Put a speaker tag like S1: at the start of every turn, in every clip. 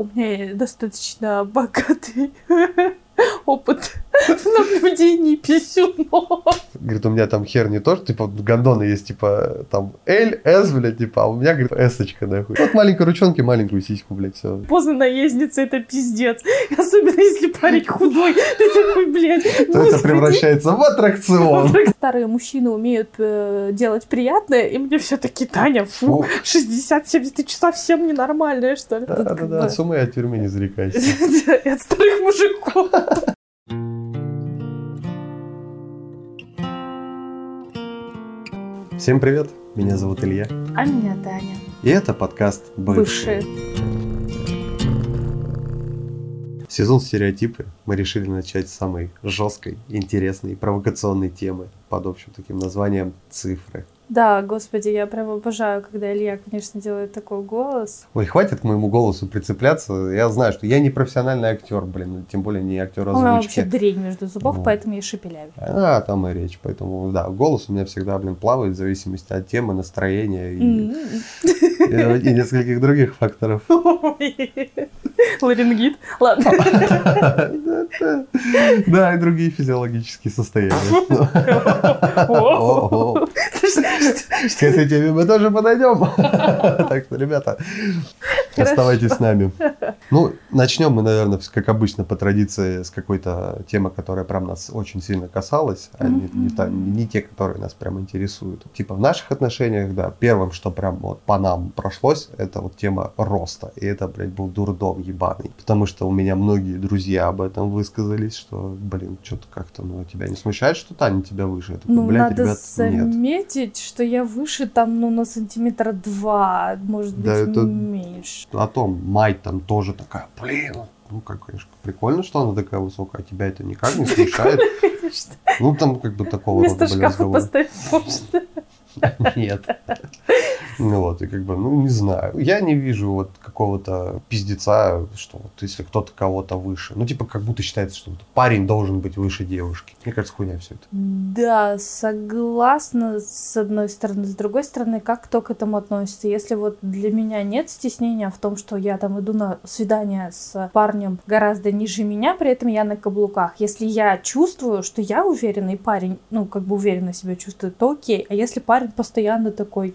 S1: У меня достаточно богатый опыт в наблюдении писюнов.
S2: Говорит, у меня там хер не то, что, типа, гондоны есть, типа, там, L, S, блядь, типа, а у меня, говорит, S-очка, нахуй. Вот маленькой ручонки, маленькую сиську, блядь, все.
S1: Поздно наездница это пиздец. Особенно если парень худой. Ты такой, блядь,
S2: То это превращается в аттракцион.
S1: Старые мужчины умеют э, делать приятное, и мне все-таки, Таня, фу,
S2: Фу.
S1: 60-70, ты что, совсем ненормальная, что ли?
S2: Да-да-да,
S1: бы-
S2: с ума от тюрьмы не зарекайся.
S1: От старых мужиков.
S2: Всем привет, меня зовут Илья.
S1: А меня Таня.
S2: И это подкаст «Бывшие».
S1: Бывшие.
S2: Сезон стереотипы мы решили начать с самой жесткой, интересной провокационной темы под общим таким названием «Цифры».
S1: Да, господи, я прям обожаю, когда Илья, конечно, делает такой голос.
S2: Ой, хватит к моему голосу прицепляться. Я знаю, что я не профессиональный актер, блин, тем более не актер
S1: У меня вообще
S2: озвучки.
S1: дрень между зубов,
S2: Ну.
S1: поэтому я шепелявю.
S2: А, там и речь. Поэтому, да, голос у меня всегда, блин, плавает в зависимости от темы, настроения и, и- и нескольких других факторов.
S1: Ларингит. Ладно.
S2: Да, и другие физиологические состояния. К этой теме мы тоже подойдем. Так что, ребята, оставайтесь с нами. Ну, начнем мы, наверное, как обычно, по традиции, с какой-то темы, которая прям нас очень сильно касалась, а не, не та- не те, которые нас прям интересуют. Типа в наших отношениях, да, первым, что прям вот по нам прошлось, это вот тема роста. И это, блядь, был дурдом ебаный. Потому что у меня многие друзья об этом высказались, что, блин, что-то как-то, ну, тебя не смущает, что Таня тебя выше? Я такой,
S1: Ну,
S2: блядь,
S1: надо
S2: ребят, нет.
S1: заметить, что я выше там, ну, на сантиметра два, может быть,
S2: Да, это-
S1: меньше.
S2: о том, мать там тоже такая, блин, ну как, конечно, прикольно, что она такая высокая, а тебя это никак не смущает. Ну, там как бы такого рода были разговоры. Нет. Ну вот, и как бы, ну не знаю. Я не вижу вот какого-то пиздеца, что вот если кто-то кого-то выше. Ну, типа, как будто считается, что парень должен быть выше девушки. Мне кажется, хуйня все это.
S1: Да, согласна с одной стороны. С другой стороны, как кто к этому относится? Если вот для меня нет стеснения в том, что я там иду на свидание с парнем гораздо ниже меня, при этом я на каблуках. Если я чувствую, что я уверенный парень, ну, как бы уверенно себя чувствую, то окей. А если парень постоянно такой,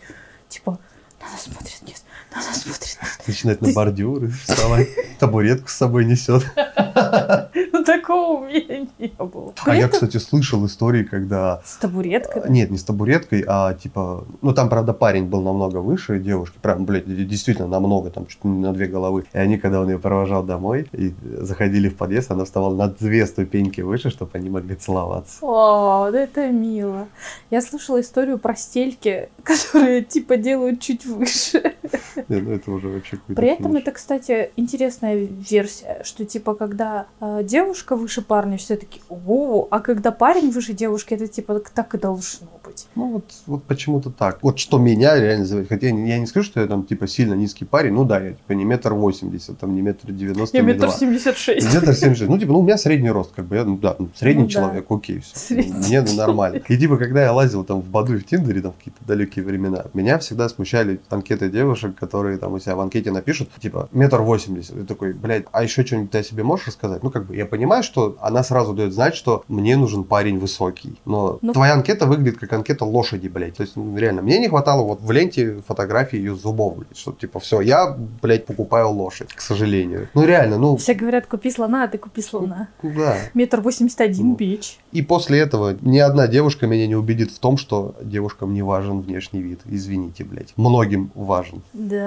S1: типа, она смотрит вниз, она смотрит.
S2: Начинает на бордюры вставать, табуретку с собой несет.
S1: Ну, такого у меня не было.
S2: А я, кстати, слышал истории, когда
S1: С табуреткой.
S2: Нет, не с табуреткой, а типа... Ну, там, правда, парень был намного выше девушки. Прям, блядь, действительно намного, там чуть на две головы. И они, когда он ее провожал домой и заходили в подъезд, она вставала на две ступеньки выше, чтобы они могли целоваться.
S1: О, да это мило. Я слышала историю про стельки, которые типа делают чуть выше.
S2: Ну, это уже вообще
S1: При этом это, кстати, интересная версия, что типа когда э, девушка выше парня, все таки о, а когда парень выше девушки, это типа так и должно быть.
S2: Ну, вот, вот почему-то так. Вот что меня реально зовет. Хотя я не, я не скажу, что я там, типа, сильно низкий парень. Ну, да, я, типа, не метр восемьдесят, там, не метр девяносто,
S1: Я
S2: не
S1: метр семьдесят шесть.
S2: Метр семьдесят шесть. Ну, типа, ну, у меня средний рост, как бы, я, ну, да, ну, средний
S1: Ну, да.
S2: человек, окей, все.
S1: Средний
S2: Мне нормально. И, типа, когда я лазил там в Баду и в Тиндере, там, в какие-то далекие времена, меня всегда смущали анкеты девушек, которые там у себя в анкете напишут, типа, метр восемьдесят. И такой, блядь, а еще что-нибудь ты о себе можешь рассказать? Ну, как бы, я понимаю, что она сразу дает знать, что мне нужен парень высокий. Но
S1: Ну.
S2: твоя анкета выглядит как анкета лошади, блядь. То есть, ну, реально, мне не хватало вот в ленте фотографии ее зубов, блядь. Что, типа, все, я, блядь, покупаю лошадь, к сожалению. Ну, реально, ну,
S1: Все говорят, купи слона, а ты купи слона.
S2: да.
S1: Метр восемьдесят один,
S2: Ну.
S1: бич.
S2: И после этого ни одна девушка меня не убедит в том, что девушкам не важен внешний вид. Извините, блядь. Многим важен.
S1: Да.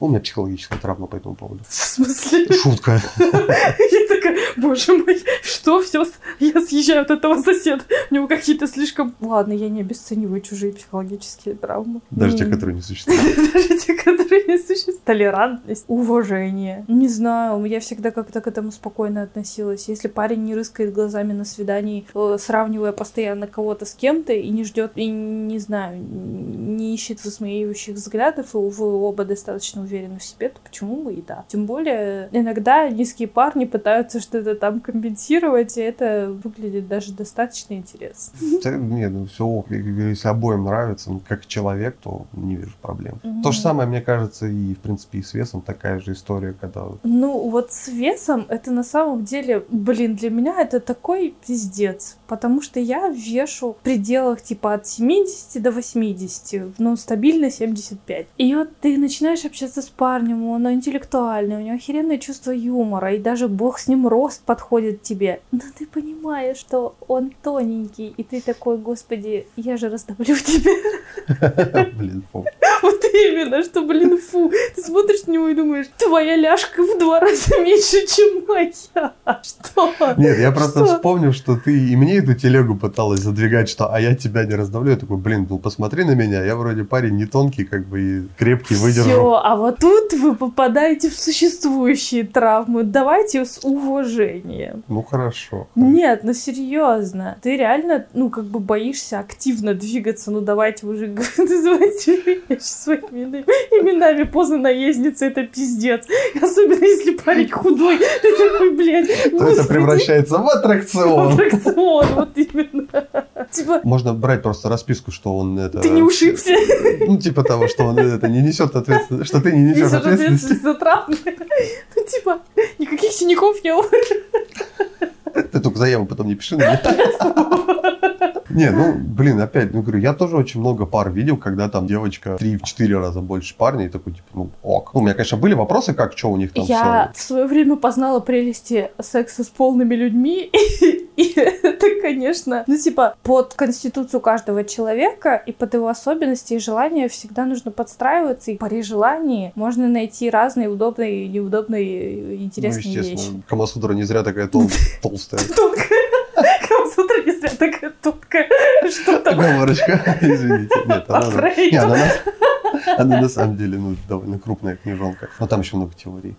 S2: У меня психологическая травма по этому поводу.
S1: В смысле?
S2: Шутка.
S1: Я такая, боже мой, что все, я съезжаю от этого соседа. У него какие-то слишком... Ладно, я не обесцениваю чужие психологические травмы.
S2: Даже те, которые не существуют.
S1: Даже те, которые не существуют. Толерантность, уважение. Не знаю, я всегда как-то к этому спокойно относилась. Если парень не рыскает глазами на свидании, э, сравнивая постоянно кого-то с кем-то и не ждет, и не знаю, не ищет высмеивающих взглядов, и вы оба достаточно уверены в себе, то почему бы и да. Тем более, иногда низкие парни пытаются что-то там компенсировать, и это выглядит даже достаточно интересно.
S2: Да, Нет, ну все ок. Если обоим нравится, ну, как человек, то не вижу проблем. То же самое, мне кажется, и, в принципе, и с весом такая же история, когда...
S1: Ну, вот с весом это на самом деле, блин, для меня это такой пиздец. Потому что я вешу в пределах типа от 70 до 80, ну, стабильно 75. И вот ты начинаешь общаться с парнем, он интеллектуальный, у него охеренное чувство юмора, и даже бог с ним рост подходит тебе. Но ты понимаешь, что он тоненький, и ты такой, господи, я же раздавлю тебя.
S2: Блин, фу.
S1: Вот именно, что, блин, фу. Ты смотришь на него и думаешь, твоя ляжка в два раза меньше, чем моя. Что?
S2: Нет, я просто
S1: Что?
S2: вспомнил, что ты и мне эту телегу пыталась задвигать, что «а я тебя не раздавлю». Я такой, блин, ну посмотри на меня, я вроде парень не тонкий, как бы и крепкий, выдержу.
S1: Все, а вот тут вы попадаете в существующие травмы. Давайте с уважением.
S2: Ну хорошо.
S1: Нет, ну серьезно. Ты реально, ну, как бы боишься активно двигаться. Ну, давайте уже называйте своими именами. Поза наездницы это пиздец. Особенно если парень худой. Ты такой, блядь,
S2: То это превращается в аттракцион.
S1: аттракцион, вот именно. Типа,
S2: Можно брать просто расписку, что он это...
S1: ты не ушибся.
S2: Ну, типа того, что он это не несет ответственности, что ты не несешь ответственности.
S1: ответственность за травмы. Ну, типа, никаких синяков не было.
S2: Ты только заяву потом не пиши на меня. Не, ну, блин, опять, ну, говорю, я тоже очень много пар видел, когда там девочка в 3-4 раза больше парня, и такой, типа, ну, ок. Ну, у меня, конечно, были вопросы, как, что у них там
S1: Я в свое время познала прелести секса с полными людьми, и это, конечно, ну, типа, под конституцию каждого человека и под его особенности и желания всегда нужно подстраиваться, и при желании можно найти разные удобные и неудобные,
S2: Ну,
S1: интересные вещи.
S2: естественно, Камасутра не зря такая тол- толстая.
S1: Тонкая. Зря такая тонкая. Что там?
S2: Оговорочка, извините. Нет, она, не, она, на- она на самом деле ну, довольно крупная книжонка. Но там еще много теорий.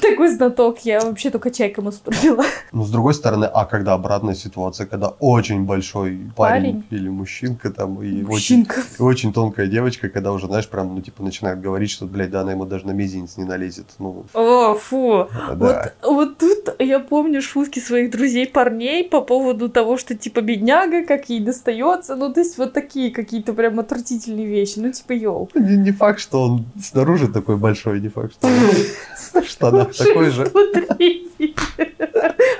S1: Такой знаток, я вообще только чай Камасутру пила.
S2: Но с другой стороны, а когда обратная ситуация, когда очень большой парень,
S1: Парень.
S2: или мужчинка там, и очень,
S1: Мужчинка.
S2: и очень тонкая девочка, когда уже, знаешь, прям, ну, типа, начинает говорить, что, блядь, да, она ему даже на мизинец не налезет. Ну,
S1: О, фу.
S2: да.
S1: Вот, вот тут я помню шутки своих друзей парней по поводу того, что типа бедняга, как ей достается. Ну, то есть вот такие какие-то прям отвратительные вещи. Ну, типа, йоу.
S2: Не, не факт, что он снаружи такой большой, не факт, что он в штанах такой же.
S1: Внутри.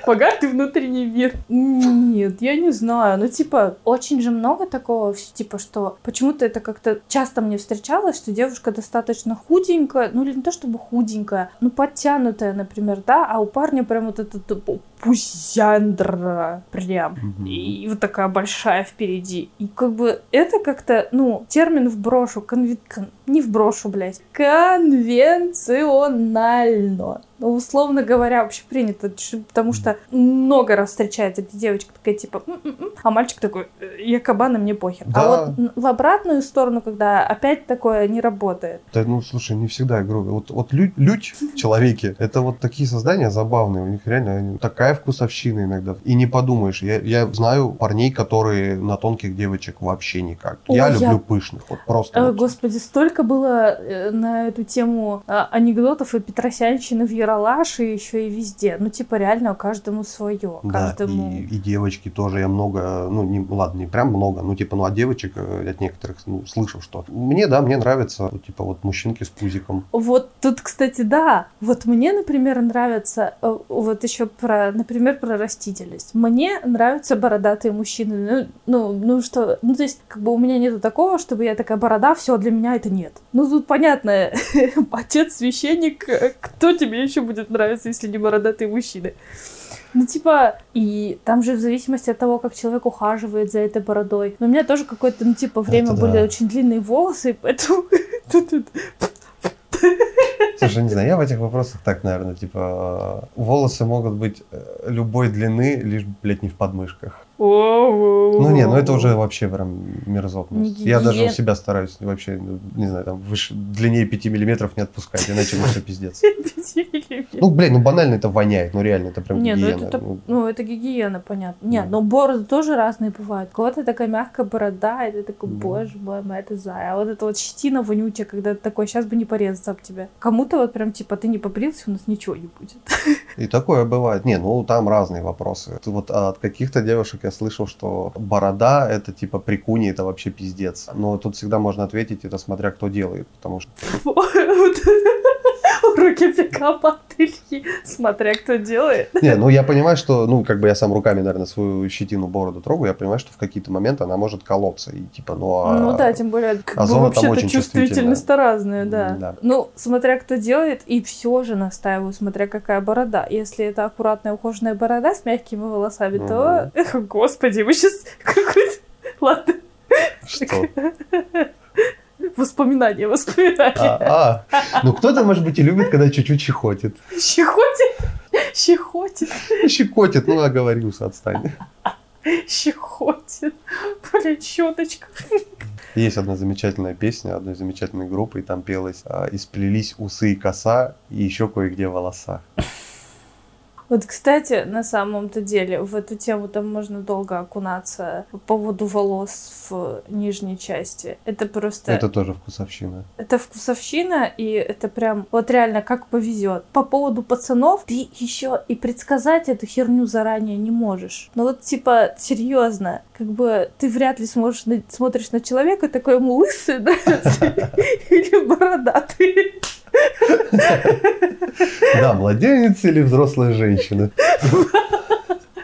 S1: Богатый внутренний мир. Нет, я не знаю. Ну, типа, очень же много такого, типа, что почему-то это как-то часто мне встречалось, что девушка достаточно худенькая, ну, или не то чтобы худенькая, ну, подтянутая, например, да, а у парня прям вот этот пу- пузяндра прям.
S2: Мгм.
S1: И вот такая большая впереди. И как бы это как-то, ну, термин в брошу, конве- кон- не в брошу, блядь, конвенционально. Ну, условно говоря, вообще принято, потому что много раз встречается, где девочка такая, типа, «М-м-м», а мальчик такой, «Э, я кабан, и мне похер.
S2: Да.
S1: А вот в обратную сторону, когда опять такое не работает.
S2: Да, ну, слушай, не всегда, я говорю, вот, вот лю- людь в человеке, это вот такие создания забавные, у них реально они- такая вкусовщина иногда. И не подумаешь, я, я знаю парней, которые на тонких девочек вообще никак.
S1: Ой,
S2: я
S1: я-
S2: люблю пышных, вот просто.
S1: Э,
S2: вот.
S1: Господи, столько было э, на эту тему а, анекдотов и Петросянщины в Яралаше еще и везде. Ну, типа, реально каждому свое.
S2: Да,
S1: Каждому.
S2: и, и девочки тоже, я много, ну, не, ладно, не прям много, ну, типа, ну, от девочек, э, от некоторых, ну, слышал, что мне, да, мне нравятся, ну, типа, вот мужчинки с пузиком.
S1: Вот тут, кстати, да. Вот мне, например, нравится, э, вот еще про, например, про растительность. Мне нравятся бородатые мужчины. Ну, ну, ну что, ну, то есть, как бы у меня нету такого, чтобы я такая борода, все, для меня это нет. Ну, тут понятно, отец священник, кто тебе еще будет нравиться, если не бородатые мужчины? Ну, типа, и там же в зависимости от того, как человек ухаживает за этой бородой. Но у меня тоже какое-то, ну, типа, время
S2: Это
S1: были
S2: да.
S1: очень длинные волосы, поэтому тут
S2: Слушай, не знаю, я в этих вопросах так, наверное, типа, волосы могут быть э, любой длины, лишь, блядь, не в подмышках. Ну
S1: Ну
S2: не, ну это уже вообще прям мерзотность. Я даже у себя стараюсь вообще, ну, не знаю, там выше, длиннее 5 миллиметров не отпускать, иначе вообще пиздец. Ну, блин, ну банально это воняет, ну реально, это прям
S1: Не, ну
S2: гигиена.
S1: это, так-
S2: Ну,
S1: ну это гигиена, понятно. Не,
S2: Да.
S1: но бороды тоже разные бывают. У кого-то такая мягкая борода, и ты такой, боже мой, моя ты зая. А вот эта вот щетина вонючая, когда ты такой, сейчас бы не порезаться об тебя. Кому-то вот прям типа ты не побрился, у нас ничего не будет.
S2: И такое бывает. Не, ну там разные вопросы. Вот от каких-то девушек я слышал, что борода это типа при куне это вообще пиздец. Но тут всегда можно ответить, это смотря кто делает, потому что...
S1: Уроки пикапа от Ильи, смотря кто делает.
S2: Не, ну я понимаю, что, ну, как бы я сам руками, наверное, свою щетину, бороду трогаю, я понимаю, что в какие-то моменты она может колоться. И типа, ну а...
S1: Ну да, тем более, как
S2: а
S1: бы вообще-то чувствительность разная, да.
S2: Да.
S1: Ну, смотря кто делает, и все же настаиваю, смотря какая борода. Если это аккуратная ухоженная борода с мягкими волосами, то... Господи, вы сейчас какой-то... Ладно.
S2: Что?
S1: Воспоминания, воспоминания.
S2: А, а. ну кто-то, может быть, и любит, когда чуть-чуть щекотит.
S1: Щекотит? Щекотит.
S2: Щекотит, ну оговорился, отстань.
S1: Щекотит. Блин, щеточка.
S2: Есть одна замечательная песня одной замечательной группы, и там пелось а, «Исплелись усы и коса, и еще кое-где волоса».
S1: Вот, кстати, на самом-то деле, в эту тему там можно долго окунаться по поводу волос в нижней части. Это просто...
S2: Это тоже вкусовщина.
S1: Это вкусовщина, и это прям вот реально как повезет. По поводу пацанов, ты еще и предсказать эту херню заранее не можешь. Но вот типа, серьезно, как бы ты вряд ли сможешь на... смотришь на человека, такой ему лысый нравится или бородатый.
S2: Да, младенец или взрослая женщина.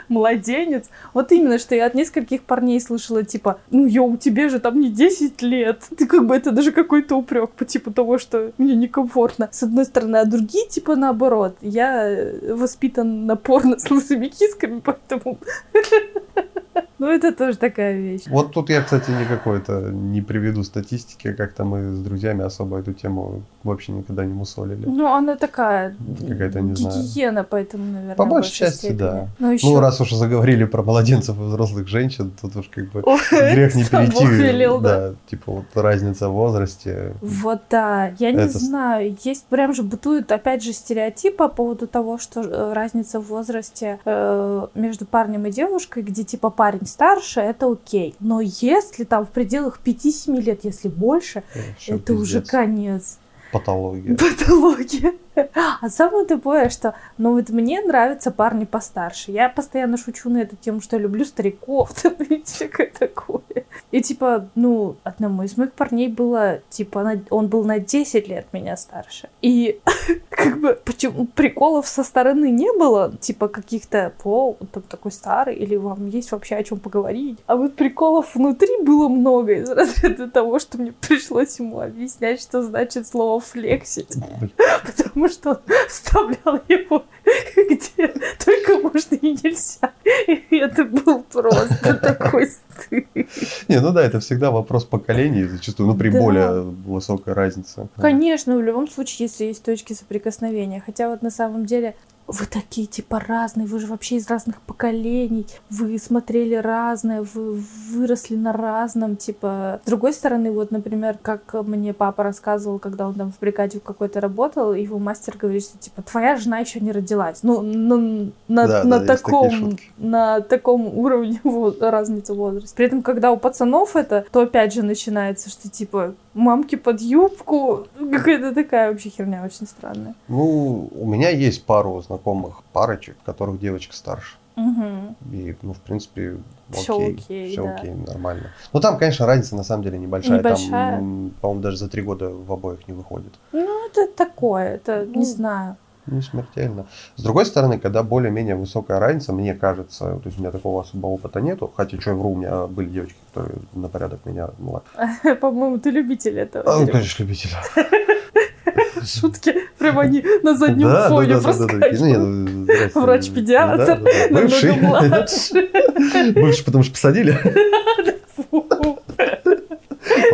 S1: Младенец. Вот именно, что я от нескольких парней слышала, типа, ну, йоу, тебе же там не 10 лет. Ты как бы это даже какой-то упрек по типу того, что мне некомфортно. С одной стороны, а другие, типа, наоборот. Я воспитан на порно с лысыми кисками, поэтому ну, это тоже такая вещь.
S2: Вот тут я, кстати, никакой-то не приведу статистики, как-то мы с друзьями особо эту тему вообще никогда не мусолили.
S1: Ну, она такая
S2: какая-то, не знаю.
S1: гигиена, поэтому, наверное,
S2: По большей части,
S1: степени.
S2: да.
S1: Но еще...
S2: Ну, раз уж заговорили про младенцев и взрослых женщин, тут уж как бы
S1: Ой,
S2: грех не перейти.
S1: велел, да.
S2: да, типа вот разница в возрасте.
S1: Вот да, я не
S2: Это
S1: знаю, есть прям же бытует опять же стереотип по поводу того, что э, разница в возрасте э, между парнем и девушкой, где типа парень старше, это окей. Но если там в пределах 5-7 лет, если больше, это уже конец.
S2: Патология.
S1: Патология. А самое тупое, что, ну вот мне нравятся парни постарше. Я постоянно шучу на эту тему, что я люблю стариков, там, и всякое такое. И типа, ну, одному из моих парней было, типа, на- он был на 10 лет меня старше. И как бы почему приколов со стороны не было, типа каких-то, о, он там такой старый, или вам есть вообще о чем поговорить. А вот приколов внутри было много из разряда того, что мне пришлось ему объяснять, что значит слово флексить. Потому что он вставлял его где только можно и нельзя. И это был просто такой стыд.
S2: Не, ну да, это всегда вопрос поколений зачастую, ну при
S1: Да.
S2: более высокой разнице.
S1: Конечно, в любом случае, если есть точки соприкосновения. Хотя вот на самом деле вы такие типа разные, вы же вообще из разных поколений, вы смотрели разное, вы выросли на разном, типа. С другой стороны, вот, например, как мне папа рассказывал, когда он там в бригаде какой-то работал, его мастер говорит, что типа твоя жена еще не родилась. Ну, на, на,
S2: Да,
S1: на
S2: да,
S1: таком, на таком уровне во- разницы в возрасте. При этом, когда у пацанов это, то опять же начинается, что типа мамки под юбку, какая-то такая вообще херня очень странная.
S2: Ну, у меня есть пару знакомых парочек, у которых девочка старше.
S1: Угу.
S2: И, ну, в принципе, окей.
S1: окей,
S2: всё
S1: да.
S2: окей, нормально. Ну, там, конечно, разница на самом деле небольшая.
S1: Небольшая.
S2: Там, по-моему, даже за три года в обоих не выходит.
S1: Ну, это такое, это
S2: Ну,
S1: не знаю.
S2: Не смертельно. С другой стороны, когда более-менее высокая разница, мне кажется, то есть у меня такого особого опыта нету, хотя что я вру, у меня были девочки, которые на порядок меня младше.
S1: По-моему, ты любитель этого.
S2: А, ну, конечно, любитель.
S1: Шутки, прям они на заднем
S2: Да, да,
S1: фоне
S2: да, да, да, такие, ну,
S1: проскакивают. Врач-педиатр,
S2: Да, да, да. Бывший. Бывший, потому что посадили.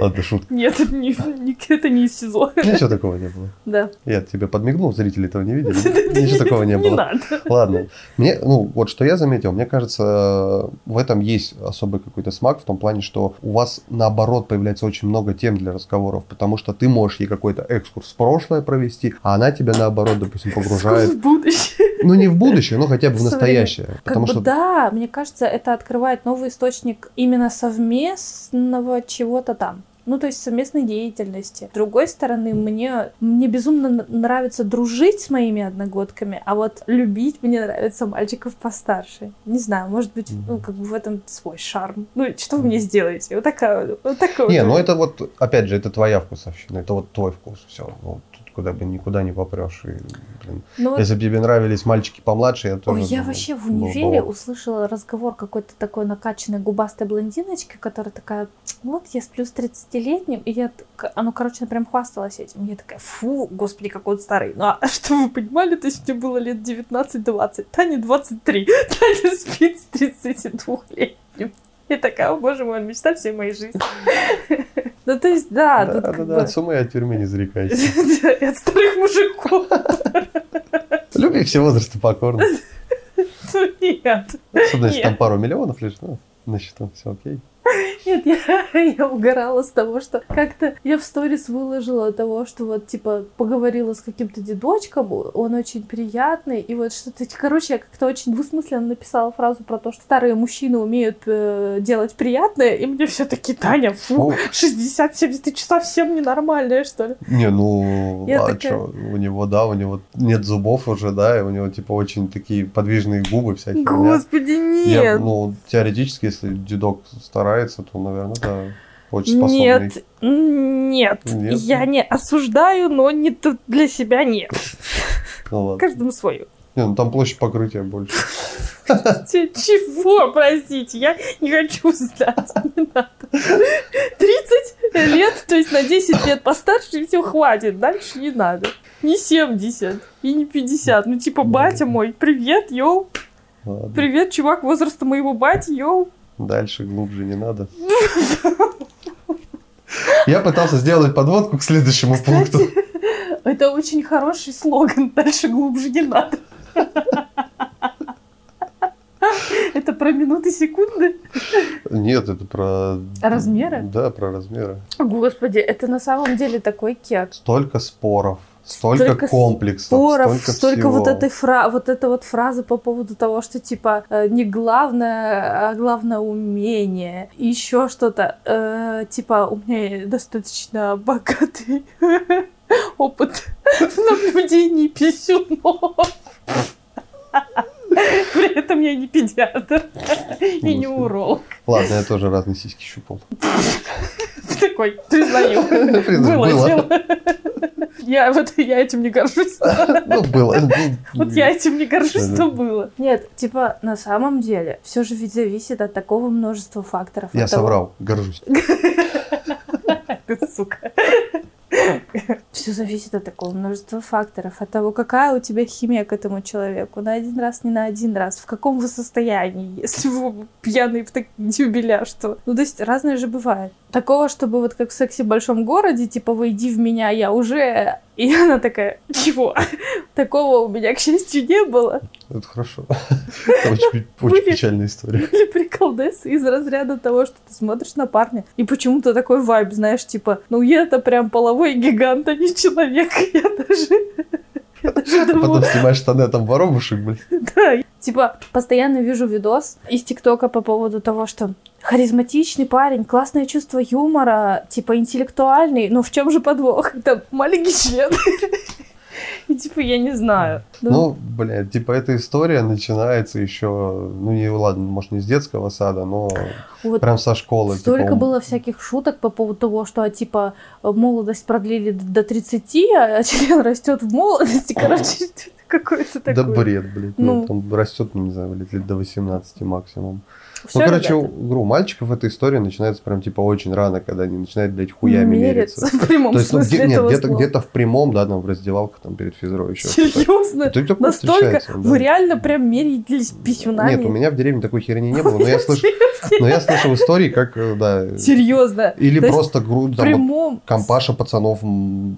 S2: Ладно, шутка.
S1: Нет, это не, не- это не из СИЗО.
S2: Ничего такого не было.
S1: Да.
S2: Я тебе подмигнул, зрители этого не видели. Ничего такого не
S1: Не
S2: было.
S1: надо.
S2: Ладно. Мне, ну, вот что я заметил, мне кажется, в этом есть особый какой-то смак в том плане, что у вас наоборот появляется очень много тем для разговоров, потому что ты можешь ей какой-то экскурс в прошлое провести, а она тебя наоборот, допустим, погружает,
S1: В будущее.
S2: ну не в будущее, но хотя бы в
S1: В
S2: настоящее.
S1: Как
S2: Потому
S1: бы
S2: что
S1: да, мне кажется, это открывает новый источник именно совместного чего-то там. Ну, то есть совместной деятельности. С другой стороны, мне, мне безумно нравится дружить с моими одногодками, а вот любить мне нравится мальчиков постарше. Не знаю, может быть, ну, как бы в этом свой шарм. Ну, что вы мне сделаете? Вот такая вот такая
S2: Не, ну это вот, опять же, это твоя вкусовщина, это вот твой вкус, все. Вот куда бы никуда не попрешь. И, блин, ну, если бы тебе нравились мальчики помладше, я тоже.
S1: Ой, я вообще в универе услышала разговор какой-то такой накачанной губастой блондиночки, которая такая, вот я сплю с 30-летним, и я, ну, короче, она прям хвасталась этим. Я такая, фу, господи, какой он старый. Ну, а что вы понимали, то есть мне было лет 19-20, Таня 23, Таня спит с 32-летним. И такая, о боже мой, мечта всей моей жизни. Ну, то есть, да.
S2: Да, да, да, от сумы от тюрьмы не зарекайся.
S1: От старых мужиков.
S2: Люби все возрасты покорно.
S1: Ну, нет.
S2: Особенно, если там пару миллионов лежит, ну, на счету все окей.
S1: Нет, я, я угорала с того, что как-то я в сторис выложила того, что вот, типа, поговорила с каким-то дедочком, он очень приятный, и вот что-то, короче, я как-то очень двусмысленно написала фразу про то, что старые мужчины умеют э, делать приятное, и мне все таки Таня, фу, 60-70, ты что, совсем ненормальная, что ли?
S2: Не, ну, я а такая... что, у него, да, у него нет зубов уже, да, и у него, типа, очень такие подвижные губы всякие.
S1: Господи, нет!
S2: Я, ну, теоретически, если дедок старается, то, наверное, да, очень способный.
S1: Нет, нет, нет, я не осуждаю, но не для себя нет. Ну, ладно. Каждому свое.
S2: Не, ну там площадь покрытия больше.
S1: Чего, простите, я не хочу знать, не надо. 30 лет, то есть на 10 лет постарше, все хватит, дальше не надо. Не 70 и не 50, ну типа батя мой, привет, йоу. Привет, чувак возраста моего бати, йоу.
S2: Дальше глубже не надо. Я пытался сделать подводку к следующему
S1: Кстати, пункту. Это очень хороший слоган. Дальше глубже не надо. Это про минуты, секунды?
S2: Нет, это про...
S1: Размеры?
S2: Да, про размеры.
S1: Господи, это на самом деле такой кек.
S2: Столько споров Столько, комплексов,
S1: споров,
S2: столько,
S1: столько всего. вот этой фра вот эта вот фразы по поводу того, что типа э, не главное, а главное умение, и еще что-то э, типа у меня достаточно богатый опыт в наблюдении писюнов. При этом я не педиатр и не уролог.
S2: Ладно, я тоже разные сиськи щупал.
S1: Такой, признаю. Было. Я вот я этим не горжусь.
S2: Ну, было.
S1: Вот я этим не горжусь, что было. Нет, типа, на самом деле, все же ведь зависит от такого множества факторов.
S2: Я соврал, горжусь.
S1: Ты сука. Все зависит от такого множества факторов, от того, какая у тебя химия к этому человеку. На один раз, не на один раз. В каком вы состоянии, если вы пьяный в такие дюбеля, что... Ну, то есть разное же бывает. Такого, чтобы вот как в сексе в большом городе, типа, войди в меня, я уже... И она такая, чего? Такого у меня, к счастью, не было.
S2: Это хорошо. Это очень, очень печальная история.
S1: Или приколдесы из разряда того, что ты смотришь на парня, и почему-то такой вайб, знаешь, типа, ну я-то прям половой гигант, а не человек. Я даже...
S2: Я даже Потом снимаешь штаны, а там воробушек, блин.
S1: Да. Типа, постоянно вижу видос из ТикТока по поводу того, что харизматичный парень, классное чувство юмора, типа интеллектуальный, но в чем же подвох? Это маленький член. И типа, я не знаю.
S2: Ну, ну блядь, типа, эта история начинается еще, ну, не, ладно, может, не с детского сада, но вот прям со школы.
S1: Типа, столько типа, было всяких шуток по поводу того, что, типа, молодость продлили до 30, а член растет в молодости, короче, какой-то такой.
S2: Да бред, блядь. Ну, ну там растет, не знаю, лет до 18 максимум. Все, ну, короче, ребята. у мальчиков эта история начинается прям типа очень рано, когда они начинают, блядь, хуями мериться.
S1: В прямом
S2: То есть,
S1: ну, где, нет,
S2: где-то, где-то в прямом, да, там в раздевалках там перед физрой еще.
S1: Серьезно? Это Настолько? Да. Вы реально прям мерились писюнами?
S2: Нет, у меня в деревне такой херни не было, но я слышал, но я слышал истории, как, э, да.
S1: Серьезно?
S2: Или просто грудь, там, прямом... компаша пацанов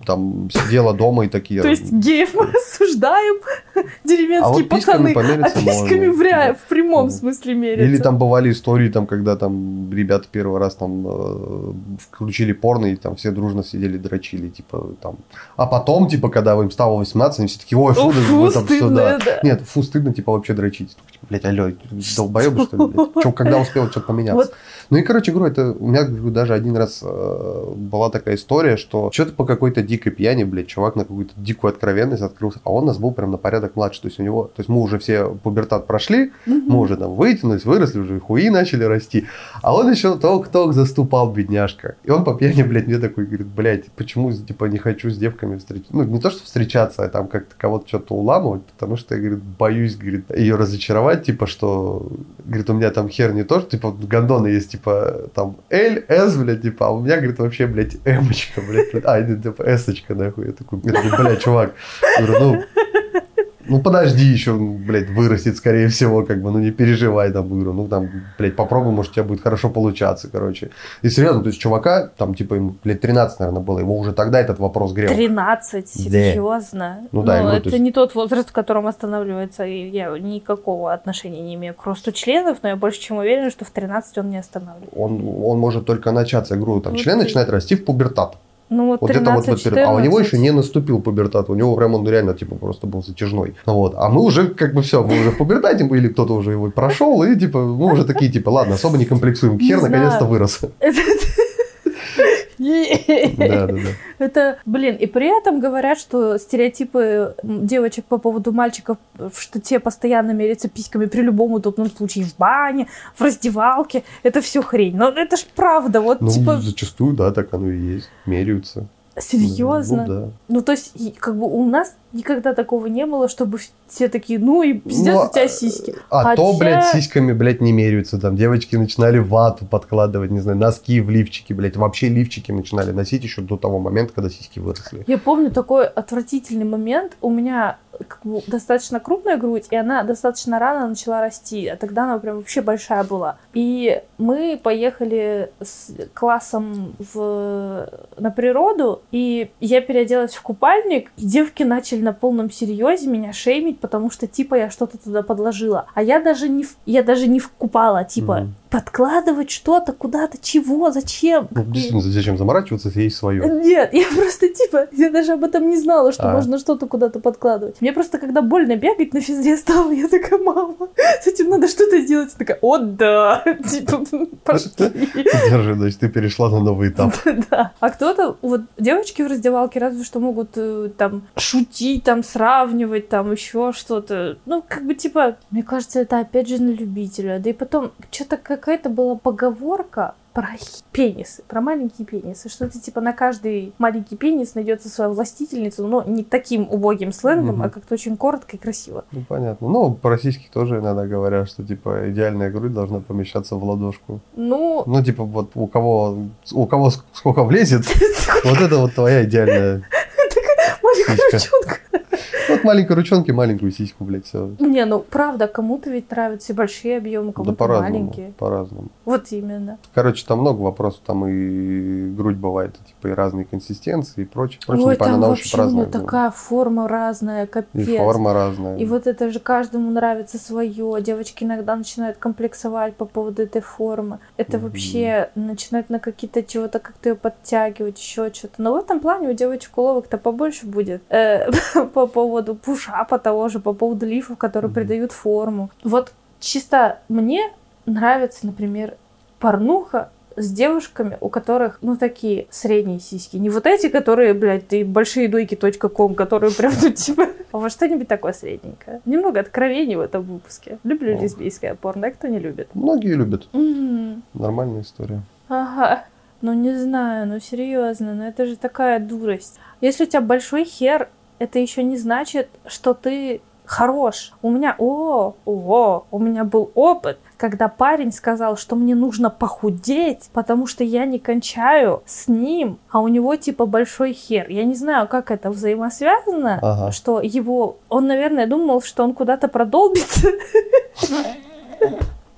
S2: там сидела дома и такие.
S1: То есть геев мы осуждаем, деревенские а пацаны, а письками в прямом смысле мерятся.
S2: Или там бывает бывали истории, там, когда там ребята первый раз там э, включили порно, и там все дружно сидели, дрочили, типа, там. А потом, типа, когда им стало 18, они все таки ой, фу,
S1: фу,
S2: там
S1: стыдно,
S2: все, да.
S1: да.
S2: Нет, фу, стыдно, типа, вообще дрочить. Типа, блядь, алло, долбоебы, что ли, блядь? Чё, когда успел что-то поменяться?
S1: Вот.
S2: Ну и, короче, говорю, это у меня говорю, даже один раз э, была такая история, что что-то по какой-то дикой пьяни, блядь, чувак на какую-то дикую откровенность открылся, а он у нас был прям на порядок младше, то есть у него, то есть мы уже все пубертат прошли, мы уже там вытянулись, выросли, уже хуи начали расти, а он еще только-только заступал, бедняжка. И он по пьяни, блядь, мне такой говорит, блядь, почему, типа, не хочу с девками встречаться, ну, не то, что встречаться, а там как-то кого-то что-то уламывать, потому что я, говорит, боюсь, говорит, ее разочаровать, типа, что, говорит, у меня там хер не то, что, типа, гондоны есть, типа, там, L, S, блядь, типа, а у меня, говорит, вообще, блядь, Эмочка, блядь, а, это, типа, S-очка, нахуй, я такой, блядь, чувак, говорю, ну, ну подожди еще, блядь, вырастет, скорее всего, как бы, ну не переживай, там, говорю, ну там, блядь, попробуй, может, у тебя будет хорошо получаться, короче. И серьезно, то есть чувака, там, типа, ему, блядь, 13, наверное, было, его уже тогда этот вопрос грел.
S1: 13, серьезно.
S2: Ну да, говорю,
S1: это
S2: то есть-
S1: не тот возраст, в котором останавливается, и я никакого отношения не имею к росту членов, но я больше чем уверена, что в 13 он не останавливается.
S2: Он, он может только начаться, я говорю, там,
S1: Вот
S2: член
S1: и-
S2: начинает расти в пубертат.
S1: Ну вот
S2: Вот где-то вот
S1: 13
S2: в этот период. А у него
S1: 14.
S2: еще не наступил пубертат. У него прям он реально типа просто был затяжной. Ну Вот. А мы уже как бы все, мы уже в пубертате, или кто-то уже его прошел, и типа мы уже такие типа, ладно, особо не комплексуем. Хер наконец-то вырос. Да, да, да.
S1: Это, блин, и при этом говорят, что стереотипы девочек по поводу мальчиков, что те постоянно мерятся письками при любом удобном случае в бане, в раздевалке, это все хрень. Но это ж правда, вот
S2: Ну,
S1: типа,
S2: зачастую, да, так оно и есть. Меряются.
S1: Серьезно.
S2: Ну, да.
S1: Ну, то есть, как бы у нас никогда такого не было, чтобы все такие, ну и пиздец,
S2: Ну,
S1: у тебя
S2: а-
S1: сиськи.
S2: А то,
S1: Хотя-
S2: блядь, сиськами, блядь, не меряются. Там девочки начинали вату подкладывать, не знаю, носки в лифчики, блядь. Вообще лифчики начинали носить еще до того момента, когда сиськи выросли.
S1: Я помню такой отвратительный момент. У меня достаточно крупная грудь, и она достаточно рано начала расти. А тогда она прям вообще большая была. И мы поехали с классом в... на природу, и я переоделась в купальник, и девки начали на полном серьезе меня шеймить, потому что типа я что-то туда подложила. А я даже не, в- я даже не вкупала, типа
S2: Мгм.
S1: Подкладывать что-то куда-то, чего, зачем?
S2: Ну, действительно, зачем заморачиваться, если есть свое.
S1: Нет, я просто типа, я даже об этом не знала, что
S2: А.
S1: можно что-то куда-то подкладывать. Мне просто когда больно бегать на физре стало, я такая, мама, с этим надо что-то делать. Я такая, о да, типа, пошли.
S2: Держи, значит, ты перешла на новый этап.
S1: Да. А кто-то, вот девочки в раздевалке разве что могут э, там шутить, там сравнивать, там еще что-то. Ну, как бы типа, мне кажется, это опять же на любителя. Да и потом, что-то какая-то была поговорка про пенисы, про маленькие пенисы, что ты типа на каждый маленький пенис найдется своя властительница, но не таким убогим сленгом,
S2: Мгм.
S1: а как-то очень коротко и красиво.
S2: Ну, понятно. Ну, по российски тоже иногда говорят, что, типа, идеальная грудь должна помещаться в ладошку.
S1: Ну,
S2: Ну, типа, вот у кого, у кого ск- сколько влезет, вот это вот твоя идеальная.
S1: маленькая.
S2: Вот маленькой ручонки, маленькую сиську, блядь, все.
S1: Не, ну правда, кому-то ведь нравятся и большие объемы,
S2: Да
S1: кому-то
S2: по-разному,
S1: маленькие.
S2: по-разному.
S1: Вот именно.
S2: Короче, там много вопросов, там и грудь бывает, типа, и разные консистенции, и прочее. прочее.
S1: Ой, там вообще
S2: по-разному.
S1: такая форма разная, капец.
S2: И форма разная.
S1: И вот это же каждому нравится свое. Девочки иногда начинают комплексовать по поводу этой формы. Это
S2: Мгм.
S1: вообще начинают на какие-то чего-то как-то ее подтягивать, еще что-то. Но в этом плане у девочек уловок-то побольше будет. Э, по поводу пушапа того же, по поводу лифов, которые
S2: Мгм.
S1: придают форму. Вот чисто мне нравится, например, порнуха с девушками, у которых, ну, такие средние сиськи. Не вот эти, которые, блядь, ты большие дойки.ком, которые прям, ну, типа, а вот что-нибудь такое средненькое. Немного откровений в этом выпуске. Люблю
S2: О.
S1: лесбийское порно, а кто не любит?
S2: Многие любят. Нормальная история.
S1: Ага. Ну, не знаю, ну, серьезно, ну, это же такая дурость. Если у тебя большой хер, это еще не значит, что ты хорош. У меня, о, о, у меня был опыт, когда парень сказал, что мне нужно похудеть, потому что я не кончаю с ним, а у него типа большой хер. Я не знаю, как это взаимосвязано,
S2: Ага.
S1: что его, он, наверное, думал, что он куда-то продолбится.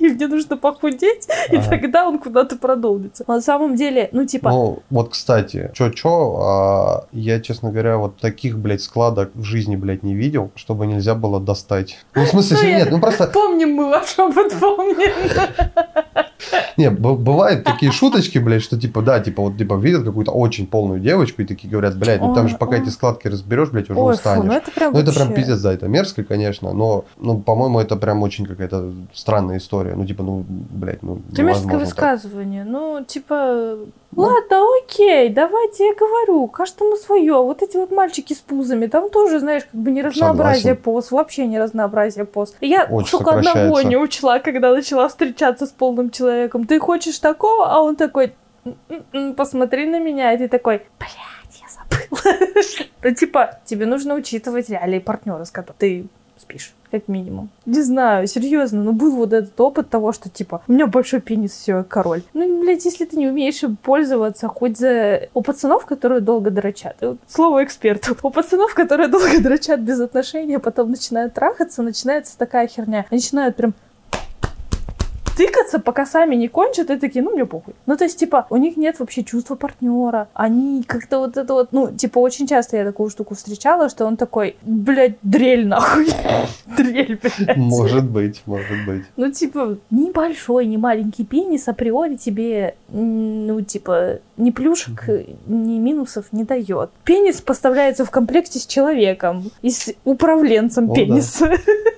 S1: И мне нужно похудеть, и тогда он куда-то продолбится. На самом деле, ну, типа,
S2: Ну, вот, кстати, чё-чё, а я, честно говоря, вот таких, блядь, складок в жизни, блядь, не видел, чтобы нельзя было достать. Ну, в смысле,
S1: Ну,
S2: нет, ну просто,
S1: помним мы ваш опыт, помним.
S2: не, бывают такие шуточки, блядь, что типа, да, типа, вот, типа, видят какую-то очень полную девочку и такие говорят, блядь, ну там же пока эти складки разберешь, блядь, уже устанешь.
S1: ну это прям
S2: Ну, это прям
S1: вообще-
S2: пиздец, да, это мерзко, конечно, но, ну, по-моему, это прям очень какая-то странная история. Ну, типа, ну, блядь, ну,
S1: Это мерзкое высказывание. Ну, типа, ладно, окей, давайте я говорю, каждому свое. Вот эти вот мальчики с пузами, там тоже, знаешь, как бы не разнообразие
S2: Согласен.
S1: поз, вообще не разнообразие поз. Я
S2: Очень
S1: только одного
S2: сокращается.
S1: не учла, когда начала встречаться с полным человеком. Ты хочешь такого, а он такой, «М-м-м, посмотри на меня, и ты такой, блядь, я забыла. Ну, типа, тебе нужно учитывать реалии партнера, с которым ты спишь, как минимум. Не знаю, серьезно, но был вот этот опыт того, что, типа, у меня большой пенис, все, король. Ну, блядь, если ты не умеешь им пользоваться, хоть за... У пацанов, которые долго дрочат, вот слово эксперту, у пацанов, которые долго дрочат без отношений, а потом начинают трахаться, начинается такая херня. Они начинают прям тыкаться, пока сами не кончат, и такие, ну, мне похуй. Ну, то есть, типа, у них нет вообще чувства партнера. Они как-то вот это вот, ну, типа, очень часто я такую штуку встречала, что он такой, блядь, дрель нахуй. Дрель, блядь.
S2: Может быть, может быть.
S1: Ну, типа, ни большой, ни маленький пенис априори тебе, ну, типа, ни плюшек, ни минусов не дает. Пенис поставляется в комплекте с человеком и с управленцем
S2: да.
S1: пениса. Тут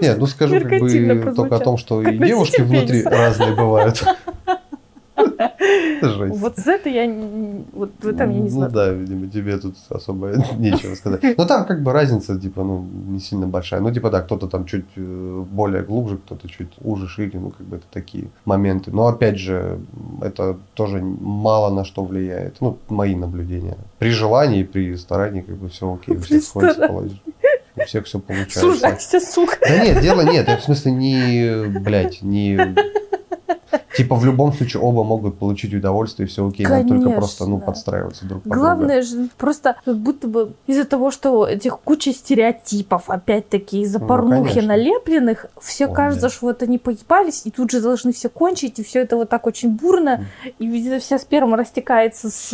S2: Нет, ну скажу как бы только о
S1: прозвучало.
S2: том, что
S1: Как
S2: и девушки внутри
S1: пениса.
S2: разные бывают.
S1: Вот за это я, вот в этом я не
S2: Ну
S1: знаю.
S2: да, видимо, тебе тут особо нечего сказать. Но там как бы разница, типа, ну, не сильно большая. Ну, типа, да, кто-то там чуть э, более глубже, кто-то чуть уже шире, ну, как бы это такие моменты. Но, опять же, это тоже мало на что влияет. Ну, мои наблюдения. При желании, при старании, как бы все окей, всех сходится
S1: старании.
S2: У всех все получается.
S1: Сужайся, сука.
S2: Да нет, дело нет. Я в смысле не, блядь, не... Типа в любом случае оба могут получить удовольствие, все окей, надо только
S1: Конечно.
S2: просто, ну, подстраиваться друг под друга.
S1: Главное же просто как будто бы из-за того, что этих куча стереотипов, опять-таки из-за
S2: Ну,
S1: порнухи
S2: конечно.
S1: налепленных, все
S2: Ой,
S1: кажется,
S2: блядь.
S1: что вот они поебались, и тут же должны все кончить, и все это вот так очень бурно, и везде вся сперма растекается с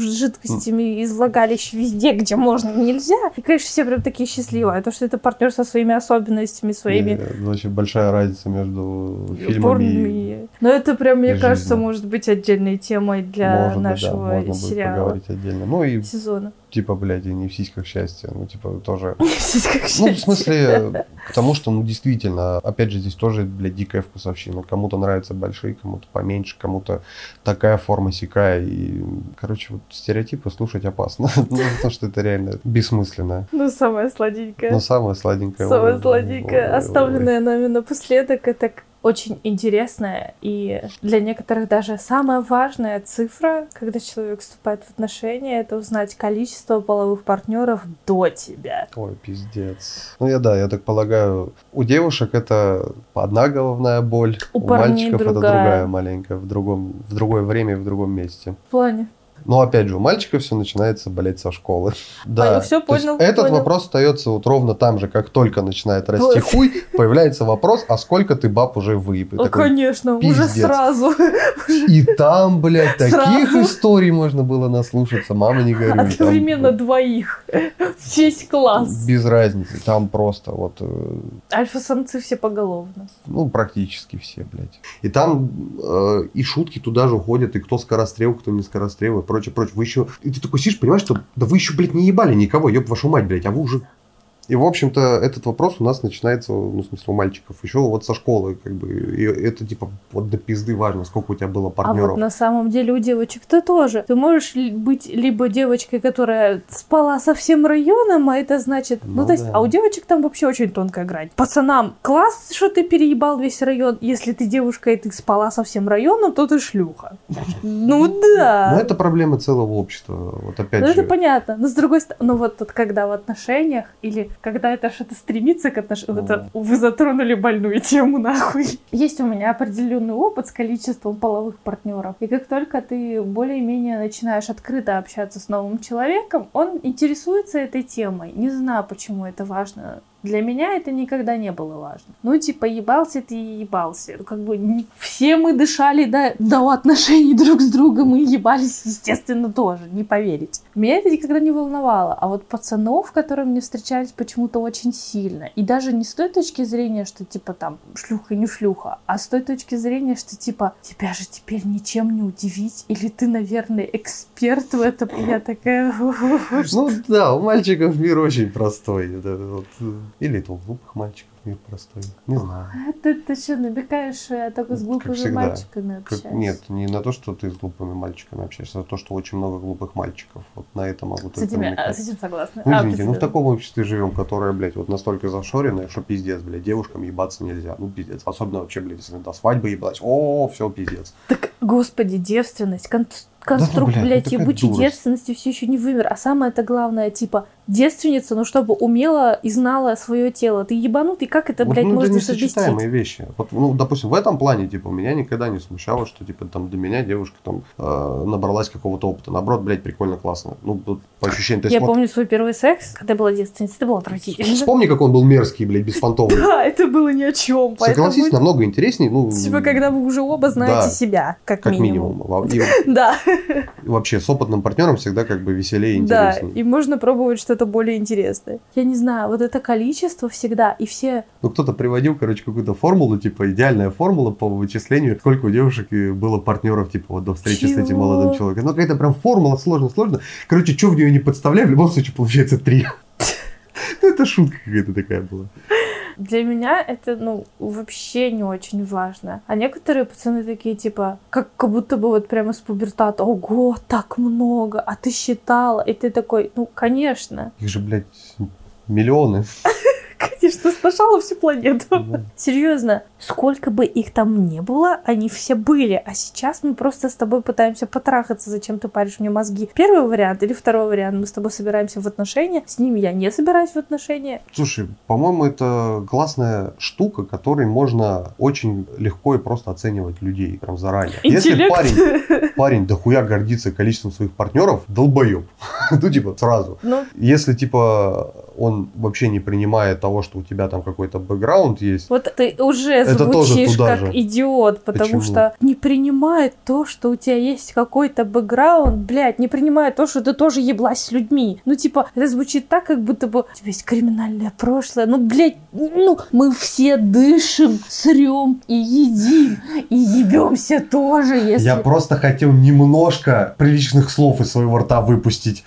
S1: жидкостями из влагалищ везде, где можно и нельзя. И, конечно, все прям такие счастливые, а то, что это партнер со своими особенностями, своими
S2: Не, Очень большая разница между фильмами
S1: порными.
S2: и...
S1: Но это прям, мне
S2: и
S1: кажется, может быть отдельной темой для
S2: Может быть, да,
S1: нашего
S2: можно будет
S1: сериала.
S2: поговорить отдельно. Ну и
S1: Сезона.
S2: типа, блядь, и не в сиськах счастья. Ну, типа, тоже...
S1: Здесь как
S2: Ну, в смысле, к тому, что, ну, действительно, опять же, здесь тоже, блядь, дикая вкусовщина. Кому-то нравятся большие, кому-то поменьше, кому-то такая форма сякая. И, короче, вот стереотипы слушать опасно. Ну, потому что это реально бессмысленно.
S1: Ну, сладенькое...
S2: самое ой,
S1: сладенькое,
S2: ой, ой, ой.
S1: оставленное нами напоследок, это очень интересная и для некоторых даже самая важная цифра, когда человек вступает в отношения, это узнать количество половых партнеров до тебя.
S2: Ой, пиздец. Ну, я да, я так полагаю, у девушек это одна головная боль,
S1: У
S2: у,
S1: парней
S2: мальчиков это
S1: другая.
S2: другая маленькая, в другом, в другое время и в другом месте.
S1: В плане.
S2: Но опять же, у мальчиков все начинается болеть со школы. Да.
S1: всё,
S2: То есть
S1: понял,
S2: Этот
S1: понял.
S2: вопрос остается вот ровно там же, как только начинает расти хуй, появляется вопрос, а сколько ты баб уже выеб? И
S1: О,
S2: такой,
S1: конечно, уже
S2: пиздец.
S1: сразу.
S2: И там, блядь, таких
S1: Сразу.
S2: историй можно было наслушаться, мама не горюй. там
S1: Одновременно двоих. Весь класс.
S2: Без разницы, там просто вот э,
S1: Альфа-самцы все поголовно.
S2: Ну, практически все, блядь. И там э, и шутки туда же уходят, и кто скорострел, кто не скорострел, и прочее, прочее. Вы еще... И ты такой сидишь, понимаешь, что да вы еще, блядь, не ебали никого, еб вашу мать, блядь, а вы уже... И, в общем-то, этот вопрос у нас начинается, ну, в смысле, у мальчиков, еще вот со школы, как бы, и это, типа, вот до пизды важно, сколько у тебя было
S1: А
S2: партнеров.
S1: вот на самом деле у девочек-то тоже. Ты можешь быть либо девочкой, которая спала со всем районом, а это значит... Ну,
S2: Ну
S1: то есть,
S2: да.
S1: а у девочек там вообще очень тонкая грань. Пацанам класс, что ты переебал весь район. Если ты девушка и ты спала со всем районом, то ты шлюха. Ну да.
S2: Но это проблема целого общества, вот опять
S1: Ну,
S2: же.
S1: это понятно. Но с другой стороны, ну вот когда в отношениях, или когда это что-то стремится к отношениям,
S2: Ну.
S1: это вы затронули больную тему, нахуй. Есть у меня определенный опыт с количеством половых партнеров. И как только ты более-менее начинаешь открыто общаться с новым человеком, он интересуется этой темой. Не знаю, почему это важно Для меня это никогда не было важно. Ну, типа, ебался ты и ебался. Как бы не- все мы дышали до, до отношений друг с другом и ебались, естественно, тоже, не поверить. Меня это никогда не волновало. А вот пацанов, которые мне встречались почему-то очень сильно. И даже не с той точки зрения, что, типа, там, шлюха не шлюха, а с той точки зрения, что, типа, тебя же теперь ничем не удивить. Или ты, наверное, эксперт в этом. И я такая...
S2: Ну да, у мальчиков мир очень простой. Вот вот, э, Или это у глупых мальчиков мир простой. Не знаю.
S1: Ты, ты что, намекаешь, что я только с
S2: Как
S1: глупыми
S2: всегда.
S1: мальчиками
S2: Как-
S1: общаюсь?
S2: нет, не на то, что ты с глупыми мальчиками общаешься, а то, что очень много глупых мальчиков. Вот на это могу
S1: С
S2: только
S1: этим, я-
S2: намекать.
S1: с этим согласна.
S2: Ну,
S1: А,
S2: извините, ну в таком обществе живем, которое, блядь, вот настолько зашоренное, что пиздец, блядь, девушкам ебаться нельзя. Ну, пиздец. Особенно вообще, блядь, если до свадьбы ебать. О, все, пиздец.
S1: Так, господи, девственность, кон- конструкт,
S2: блядь, ну
S1: блядь,
S2: такая
S1: ебучей
S2: дурость.
S1: девственности все еще не вымер. А самое это главное, типа, девственница, ну, чтобы умела и знала свое тело. Ты ебанутый, как это,
S2: Вот,
S1: блядь,
S2: ну, это
S1: можно совместить?
S2: несочетаемые вещи. Вот, ну, допустим, в этом плане, типа, меня никогда не смущало, что, типа, там, до меня девушка там э, набралась какого-то опыта. Наоборот, блядь, прикольно, классно. Ну, вот, по ощущениям.
S1: Я
S2: вот
S1: помню свой первый секс, когда была девственницей, это было отвратительно.
S2: Вспомни, как он был мерзкий, блядь, беспонтовый.
S1: Да, это было ни о чем.
S2: Согласись, намного интереснее. Ну,
S1: Типа, когда вы уже оба знаете
S2: Да.
S1: себя, как, минимум.
S2: И
S1: Да,
S2: вообще с опытным партнером всегда как бы веселее и
S1: да,
S2: интереснее.
S1: и можно пробовать что-то более интересное. Я не знаю, вот это количество всегда, и все
S2: Ну, кто-то приводил, короче, какую-то формулу, типа, идеальная формула по вычислению, сколько у девушек и было партнеров, типа, вот до встречи с этим
S1: Чего?
S2: молодым человеком. Ну, какая-то прям формула сложно-сложно. Короче, что в нее не подставляй, в любом случае получается три. Ну, это шутка какая-то такая была.
S1: Для меня это, ну, вообще не очень важно. А некоторые пацаны такие, типа, как, как будто бы вот прямо с пубертата, ого, так много, а ты считала? И ты такой, ну, конечно,
S2: Их же, блядь, миллионы.
S1: конечно, сначала всю планету. Серьезно, сколько бы их там не было, они все были. А сейчас мы просто с тобой пытаемся потрахаться, зачем ты паришь мне мозги. Первый вариант или второй вариант, мы с тобой собираемся в отношения, с ними я не собираюсь в отношения.
S2: Слушай, по-моему, это классная штука, которой можно очень легко и просто оценивать людей прям заранее. Если
S1: Интеллект.
S2: парень, парень дохуя гордится количеством своих партнеров, долбоеб. Ну, типа, сразу.
S1: Ну,
S2: Если, типа, он вообще не принимает того, что у тебя там какой-то бэкграунд есть,
S1: Вот ты уже
S2: Это
S1: звучишь как
S2: же.
S1: идиот, потому
S2: Почему?
S1: что не принимает то, что у тебя есть какой-то бэкграунд, блядь, не принимает то, что ты тоже еблась с людьми. Ну, типа, это звучит так, как будто бы у тебя есть криминальное прошлое. Ну, блядь, ну, мы все дышим, срем и едим, и ебемся тоже, если...
S2: я просто хотел немножко приличных слов из своего рта выпустить.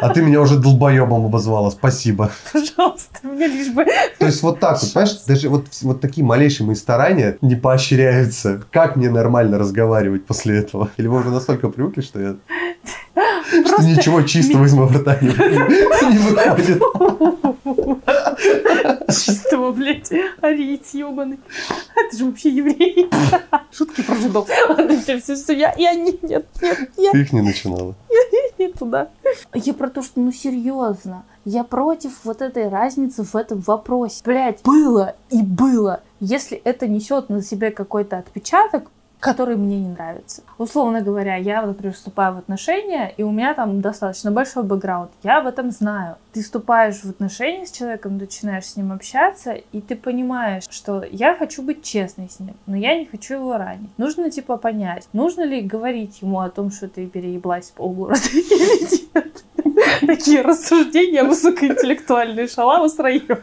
S2: А ты меня уже долбоебом обозвала. Спасибо.
S1: Пожалуйста, мне лишь бы...
S2: То есть вот так вот, понимаешь, даже вот, вот такие малейшие мои старания не поощряются. Как мне нормально разговаривать после этого? Или вы уже настолько привыкли, что я... Что ничего чистого из моего рта не, не выходит.
S1: Чистого, блядь, ариец ебаный. Ты же вообще еврей. Шутки про жидов. Ладно, все, все, все. Я, я не, нет, нет, я
S2: Ты их не начинала.
S1: Не туда. Я про то, что, ну, серьезно. Я против вот этой разницы в этом вопросе. Блять, было и было. Если это несет на себе какой-то отпечаток, который мне не нравится. Условно говоря, я, например, вступаю в отношения, и у меня там достаточно большой бэкграунд. Я об этом знаю. Ты вступаешь в отношения с человеком, начинаешь с ним общаться, и ты понимаешь, что я хочу быть честной с ним, но я не хочу его ранить. Нужно, типа, понять, нужно ли говорить ему о том, что ты перееблась полгорода или нет. Такие рассуждения высокоинтеллектуальные шалавы с района.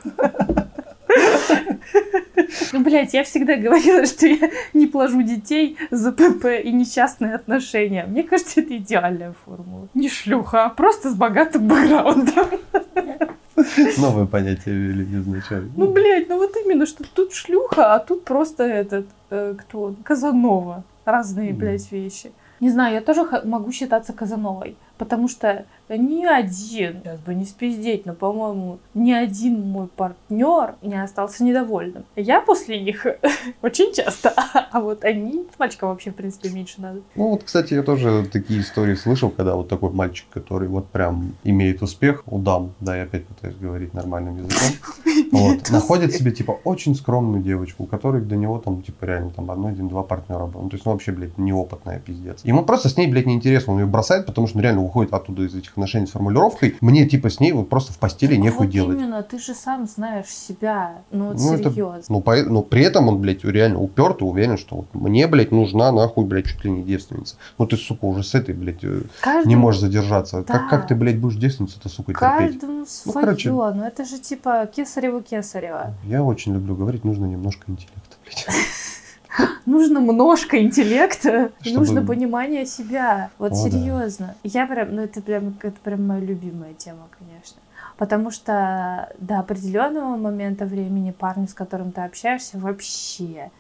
S1: Ну, блядь, я всегда говорила, что я не плажу детей за ПП и несчастные отношения. Мне кажется, это идеальная формула. Не шлюха, а просто с богатым бэкграундом.
S2: Новое понятие ввели изначально.
S1: Ну, блядь, ну вот именно, что тут шлюха, а тут просто этот, э, кто он, Казанова. Разные, блядь, вещи. Не знаю, я тоже могу считаться Казановой, потому что ни один, сейчас бы не спиздеть, но, по-моему, ни один мой партнер не остался недовольным. Я после них очень часто, а вот они, мальчикам вообще, в принципе, меньше надо.
S2: Ну вот, кстати, я тоже такие истории слышал, когда вот такой мальчик, который вот прям имеет успех у дам, да, я опять пытаюсь говорить нормальным языком, Вот, находит себе, типа, очень скромную девочку, у которой до него там, типа, реально там одно, один, два партнера было. Ну, то есть, ну, вообще, блядь, неопытная пиздец. Ему просто с ней, блядь, неинтересно, он ее бросает, потому что ну, реально уходит оттуда из этих отношений с формулировкой. Мне, типа, с ней вот просто в постели нехуй
S1: вот
S2: делать.
S1: именно, ты же сам знаешь себя, ну, вот
S2: Ну, это-
S1: серьезно.
S2: Ну, по- ну, при этом он, блядь, реально уперт и уверен, что вот мне, блядь, нужна нахуй, блядь, чуть ли не девственница. Ну, ты, сука, уже с этой, блядь, э,
S1: Каждому-
S2: не можешь задержаться.
S1: Да.
S2: Как, как ты, блядь, будешь девственницу-то, сука, терпеть?
S1: Каждому свое,
S2: короче.
S1: ну это же типа кесарево-кесарево.
S2: Я очень люблю говорить, нужно немножко интеллекта, блядь.
S1: Нужно немножко интеллекта,
S2: Чтобы-
S1: нужно понимание себя. Вот
S2: О, да.
S1: серьезно. Я прям, ну это прям, это прям моя любимая тема, конечно. Потому что до определенного момента времени парни, с которым ты общаешься, вообще...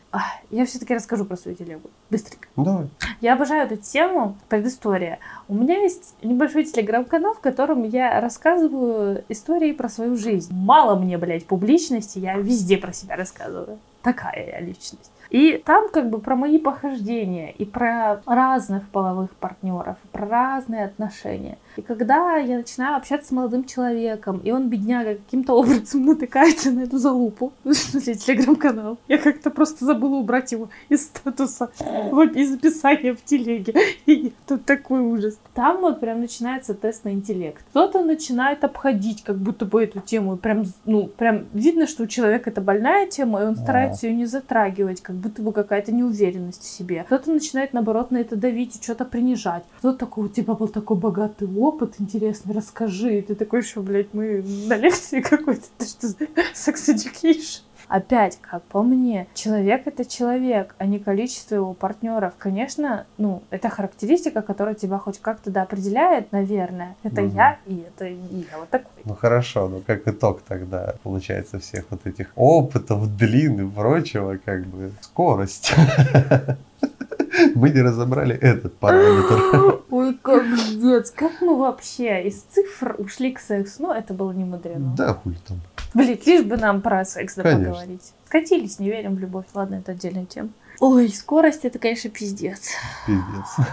S1: Я все-таки расскажу про свою телегу. Быстренько.
S2: Ну, давай.
S1: Я обожаю эту тему, предыстория. У меня есть небольшой телеграм-канал, в котором я рассказываю истории про свою жизнь. Мало мне, блядь, публичности, я везде про себя рассказываю. Такая я личность. И там как бы про мои похождения и про разных половых партнеров, про разные отношения. И когда я начинаю общаться с молодым человеком, и он, бедняга, каким-то образом натыкается на эту залупу, телеграм-канал, я как-то просто забыла убрать его из статуса, в- из описания в телеге. И тут такой ужас. Там вот прям начинается тест на интеллект. Кто-то начинает обходить как будто бы эту тему. Прям, ну, прям видно, что у человека это больная тема, и он старается ее не затрагивать, как будто бы какая-то неуверенность в себе. Кто-то начинает, наоборот, на это давить и что-то принижать. Кто-то такой, тебя был такой богатый опыт, интересный, расскажи. И ты такой, что, блядь, мы на лекции какой-то, ты что, секс education? Опять, как по мне, человек это человек, а не количество его партнеров. Конечно, ну, это характеристика, которая тебя хоть как-то да определяет, наверное. Это
S2: Мгм.
S1: я, и это я вот такой.
S2: Ну хорошо, ну как итог тогда получается всех вот этих опытов, длин и прочего, как бы скорость. Мы не разобрали этот параметр.
S1: Ой, как пиздец, как мы вообще из цифр ушли к сексу? Ну, это было не мудрено.
S2: Да, хуй там.
S1: Блин, лишь бы нам про секс да
S2: Конечно.
S1: поговорить. Скатились, не верим в любовь. Ладно, это отдельная тема. Ой, скорость это, конечно, пиздец.
S2: Пиздец.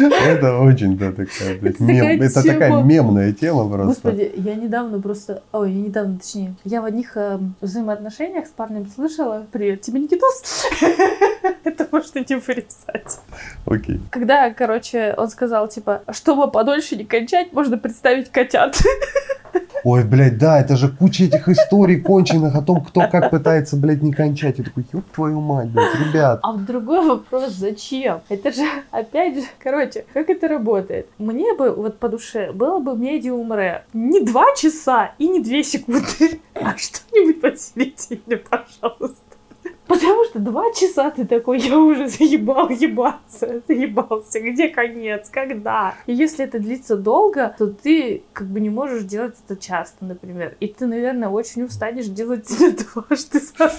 S2: Это очень, да, такая, блядь, мем. Это такая мемная тема просто.
S1: Господи, я недавно просто... Ой, я недавно, точнее. Я в одних эм, взаимоотношениях с парнем слышала... Привет, тебе Никитос? Это можно не вырезать.
S2: Окей.
S1: Когда, короче, он сказал, типа, чтобы подольше не кончать, можно представить котят.
S2: Ой, блядь, да, это же куча этих историй конченых о том, кто как пытается, блядь, не кончать. Я такой, ёб твою мать, блядь, ребят.
S1: А другой вопрос, зачем? Это же, опять же, короче, как это работает? Мне бы вот по душе было бы медиум ре. Не два часа и не две секунды, а что-нибудь посередине, пожалуйста. Потому что два часа ты такой, я уже заебал ебаться, заебался, где конец, когда? И если это длится долго, то ты как бы не можешь делать это часто, например. И ты, наверное, очень устанешь делать дважды за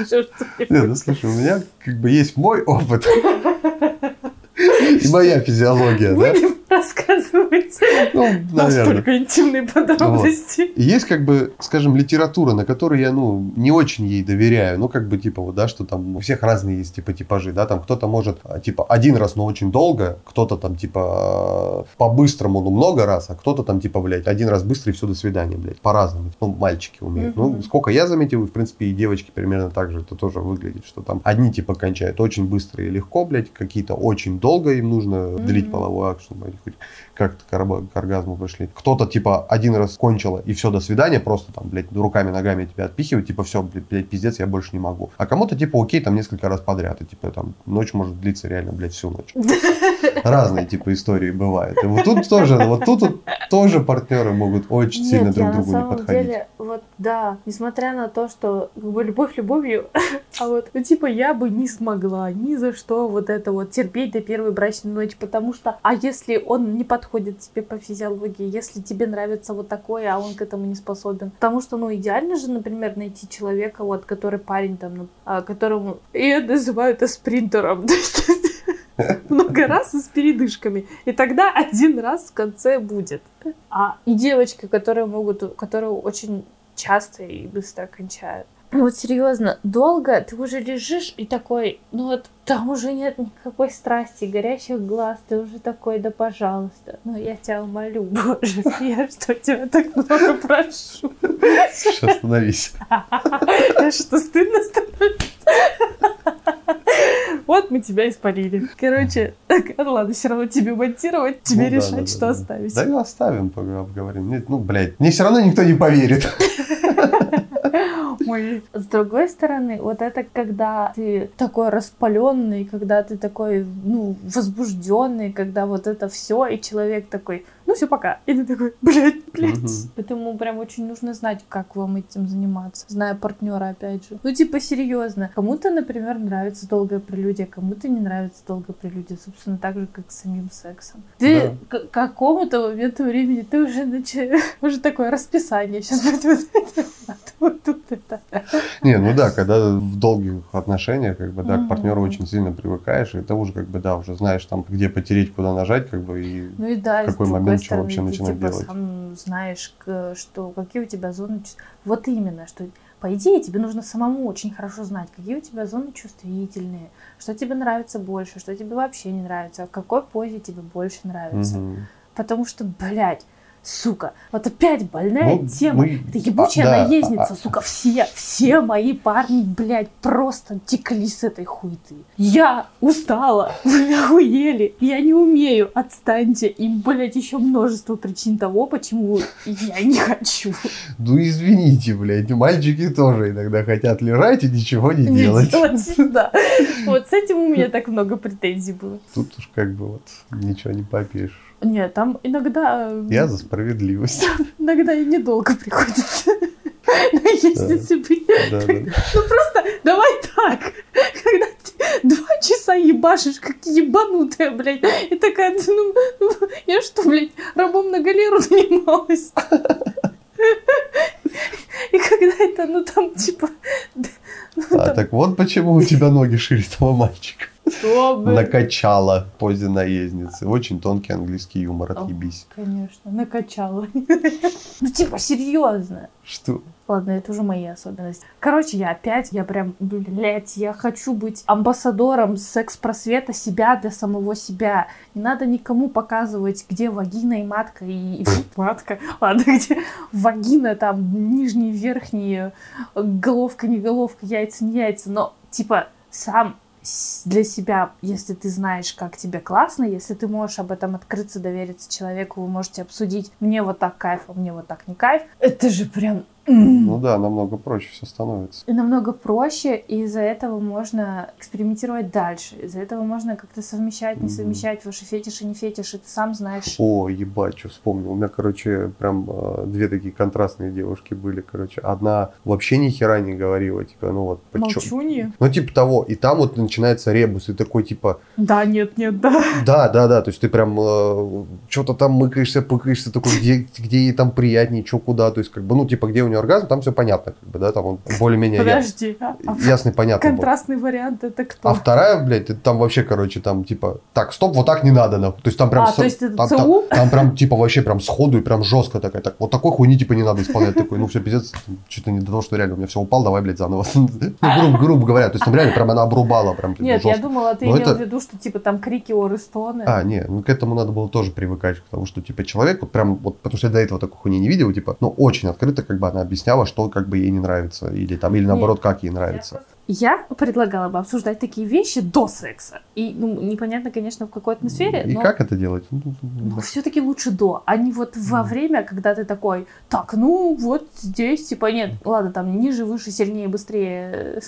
S1: Ещё что-нибудь.
S2: Не, ну слушай, у меня как бы есть мой опыт. И моя физиология, да?
S1: Будем рассказывать
S2: Ну,
S1: настолько интимные подробности.
S2: И есть, как бы, скажем, литература, на которой я, ну, не очень ей доверяю. Ну, как бы, типа, вот, да, что там у всех разные есть, типа, типажи, да, там кто-то может, а, типа, один раз, но очень долго, кто-то там, типа, по-быстрому, ну, много раз, а кто-то там, типа, блядь, один раз быстро и все, до свидания, блядь, по-разному. Ну, мальчики умеют.
S1: Мгм.
S2: Ну, сколько я заметил, в принципе, и девочки примерно так же это тоже выглядит, что там одни, типа, кончают очень быстро и легко, блядь, какие-то очень долго им нужно длить половой акт, чтобы они хоть как-то к к оргазму пришли. Кто-то, типа, один раз кончила, и все, до свидания, просто там, блядь, руками, ногами тебя отпихивают, типа, все, блядь, пиздец, я больше не могу. А кому-то, типа, окей, там несколько раз подряд, и, типа, там, ночь может длиться реально, блядь, всю ночь. Разные, типа, истории бывают. И вот тут тоже, вот тут вот тоже партнеры могут очень сильно
S1: Нет,
S2: друг
S1: я на
S2: другу не подходить.
S1: деле, вот да, несмотря на то, что как бы любовь любовью, а вот, ну типа я бы не смогла ни за что вот это вот терпеть до первой брачной ночи, потому что, а если он не подходит тебе по физиологии, если тебе нравится вот такое, а он к этому не способен, потому что, ну идеально же, например, найти человека, вот, который парень там, ну, а, которому, я называю это спринтером, много раз и с передышками. И тогда один раз в конце будет. А и девочки, которые могут, которые очень часто и быстро кончают. Ну вот серьезно, долго ты уже лежишь и такой, ну вот там уже нет никакой страсти, горящих глаз, ты уже такой, да пожалуйста, ну я тебя умолю, боже, я что тебя так много прошу.
S2: Сейчас остановись.
S1: Что, стыдно становится? Вот мы тебя испалили. Короче, ладно, все равно тебе монтировать, тебе ну, решать, да, да, что да, оставить.
S2: Да и оставим, поговорим. Ну, блядь, мне все равно никто не поверит.
S1: Ой. С другой стороны, вот это когда ты такой распаленный, когда ты такой, ну, возбужденный, когда вот это все, и человек такой, ну все, пока. И ты такой, блядь, блядь. Угу. Поэтому прям очень нужно знать, как вам этим заниматься, зная партнера, опять же. Ну, типа, серьезно. Кому-то, например, нравится долгое прелюдия, кому-то не нравится долгое прелюдия. Собственно, так же, как с самим сексом. Ты да. к какому-то моменту времени ты уже начинаешь, уже такое расписание. Сейчас будет вот это,
S2: вот тут это. Не, ну да, когда в долгих отношениях, как бы, да, к партнеру очень сильно привыкаешь, и ты уже, как бы, да, уже знаешь, там, где потереть, куда нажать, как бы, и
S1: ну и да,
S2: в какой момент что вообще ты, начинать
S1: типа,
S2: делать.
S1: сам знаешь, что какие у тебя зоны Вот именно, что по идее тебе нужно самому очень хорошо знать, какие у тебя зоны чувствительные, что тебе нравится больше, что тебе вообще не нравится, в какой позе тебе больше нравится. Угу. Потому что, блядь, сука, вот опять больная ну, тема. Мы... Ты ебучая а, да, наездница, а, сука, все, все мои парни, блядь, просто текли с этой хуйты. Я устала, вы охуели, я не умею, отстаньте. И, блядь, еще множество причин того, почему я не хочу.
S2: Ну, извините, блядь, мальчики тоже иногда хотят лежать и ничего не, не делать. делать
S1: да. Вот с этим у меня так много претензий было.
S2: Тут уж как бы вот ничего не попишешь.
S1: Нет, там иногда...
S2: Э, Я за справедливость.
S1: Иногда и недолго приходится наездиться быть. Ну просто давай так, когда ты два часа ебашишь, как ебанутая, блядь, и такая, ну, ну я что, блядь, рабом на галеру занималась? И когда это, ну там, типа...
S2: Ну, а, там... так вот почему у тебя ноги шире того мальчика.
S1: Чтобы...
S2: Накачала позе наездницы. Очень тонкий английский юмор, отъебись.
S1: Конечно, накачала. Ну типа серьезно.
S2: Что?
S1: Ладно, это уже мои особенности. Короче, я опять, я прям, блядь, я хочу быть амбассадором секс-просвета себя для самого себя. Не надо никому показывать, где вагина и матка, и, и матка, ладно, где вагина, там, нижние, верхние, головка, не головка, яйца, не яйца, но, типа, сам для себя, если ты знаешь, как тебе классно, если ты можешь об этом открыться, довериться человеку, вы можете обсудить, мне вот так кайф, а мне вот так не кайф, это же прям
S2: ну да, намного проще все становится.
S1: И намного проще, и из-за этого можно экспериментировать дальше. Из-за этого можно как-то совмещать, не совмещать ваши фетиши, не фетиши, ты сам знаешь.
S2: О, ебать, что вспомнил. У меня, короче, прям э, две такие контрастные девушки были, короче. Одна вообще ни хера не говорила, типа, ну вот...
S1: Молчунья?
S2: Ну, типа того. И там вот начинается ребус, и такой, типа...
S1: Да, нет, нет, да.
S2: Да, да, да, то есть ты прям э, что-то там мыкаешься, пыкаешься, такой, где, где ей там приятнее, что куда, то есть как бы, ну, типа, где у нее оргазм, там все понятно, как бы, да, там он более-менее
S1: Подожди,
S2: я... а, ясный, понятный.
S1: Контрастный был. вариант это кто?
S2: А вторая, блядь, там вообще, короче, там типа, так, стоп, вот так не надо, нахуй. То есть там прям... А,
S1: с... то есть это
S2: там,
S1: ЦУ?
S2: Там, там прям типа вообще прям сходу и прям жестко такая, так, вот такой хуйни типа не надо исполнять, такой, ну все, пиздец, что-то не до того, что реально у меня все упал, давай, блядь, заново. Ну, грубо, грубо говоря, то есть там реально прям она обрубала прям
S1: Нет, я думала, ты имел в виду, что типа там крики, оры, стоны.
S2: А, не, ну к этому надо было тоже привыкать, потому что типа человек вот прям, вот, потому что я до этого такой хуйни не видел, типа, ну очень открыто как бы она объясняла, что как бы ей не нравится, или там, или наоборот, Нет. как ей нравится.
S1: Я предлагала бы обсуждать такие вещи до секса. И, ну, непонятно, конечно, в какой атмосфере.
S2: И
S1: но...
S2: как это делать? Ну,
S1: ну все-таки лучше до, а не вот во время, когда ты такой, так, ну, вот здесь, типа, нет, ладно, там, ниже, выше, сильнее, быстрее,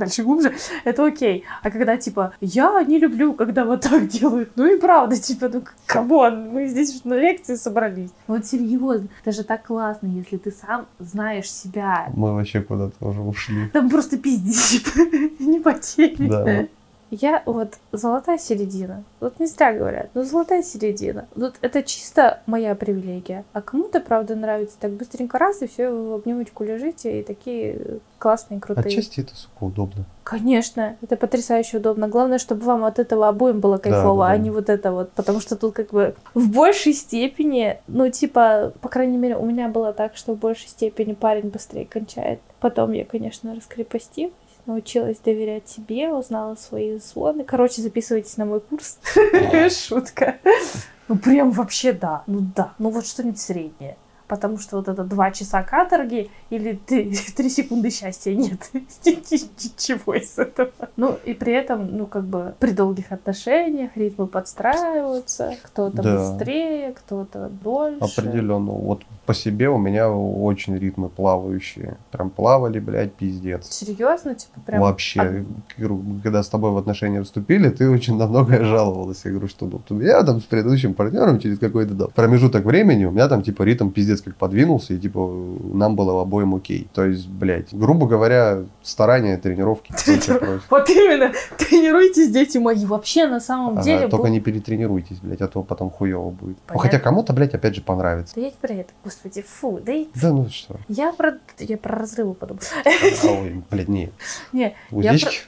S1: дальше глубже, это окей. А когда, типа, я не люблю, когда вот так делают, ну и правда, типа, ну, come on, мы здесь на лекции собрались. Вот серьезно, это же так классно, если ты сам знаешь себя.
S2: Мы вообще куда-то уже ушли.
S1: Там просто пиздец, типа, не по теме.
S2: Да.
S1: Я вот золотая середина. Вот не зря говорят, но золотая середина. Вот это чисто моя привилегия. А кому-то, правда, нравится так быстренько раз, и все, вы в обнимочку лежите, и такие классные, крутые.
S2: Отчасти это, сука, удобно.
S1: Конечно, это потрясающе удобно. Главное, чтобы вам от этого обоим было кайфово,
S2: Да, да,
S1: а
S2: да.
S1: не вот это вот. Потому что тут как бы в большей степени, ну типа, по крайней мере, у меня было так, что в большей степени парень быстрее кончает. Потом я, конечно, раскрепостилась. Научилась доверять себе, узнала свои звоны. Короче, записывайтесь на мой курс. Шутка. Ну, прям вообще да. Ну да. Ну вот что-нибудь среднее. Потому что вот это два часа каторги или три, три секунды счастья нет. Ничего из этого. Ну и при этом, ну как бы при долгих отношениях ритмы подстраиваются. Кто-то
S2: Да.
S1: быстрее, кто-то дольше.
S2: Определенно. Вот по себе у меня очень ритмы плавающие. Прям плавали, блядь, пиздец.
S1: Серьезно, типа прям.
S2: Вообще, говорю, когда с тобой в отношения вступили, ты очень на многое жаловалась. Я говорю, что ну, меня там с предыдущим партнером через какой-то да, промежуток времени у меня там типа ритм пиздец как подвинулся, и типа нам было обоим окей. То есть, блядь, грубо говоря, старания, тренировки.
S1: Вот именно, тренируйтесь, дети мои. Вообще, на самом деле...
S2: только не перетренируйтесь, блядь, а то потом хуево будет. Ну, хотя кому-то, блядь, опять же понравится.
S1: Да я про это, господи, фу, да и...
S2: Да ну что.
S1: Я про... Я про разрывы подумала.
S2: Ой, блядь, не.
S1: Не,
S2: Уздечки?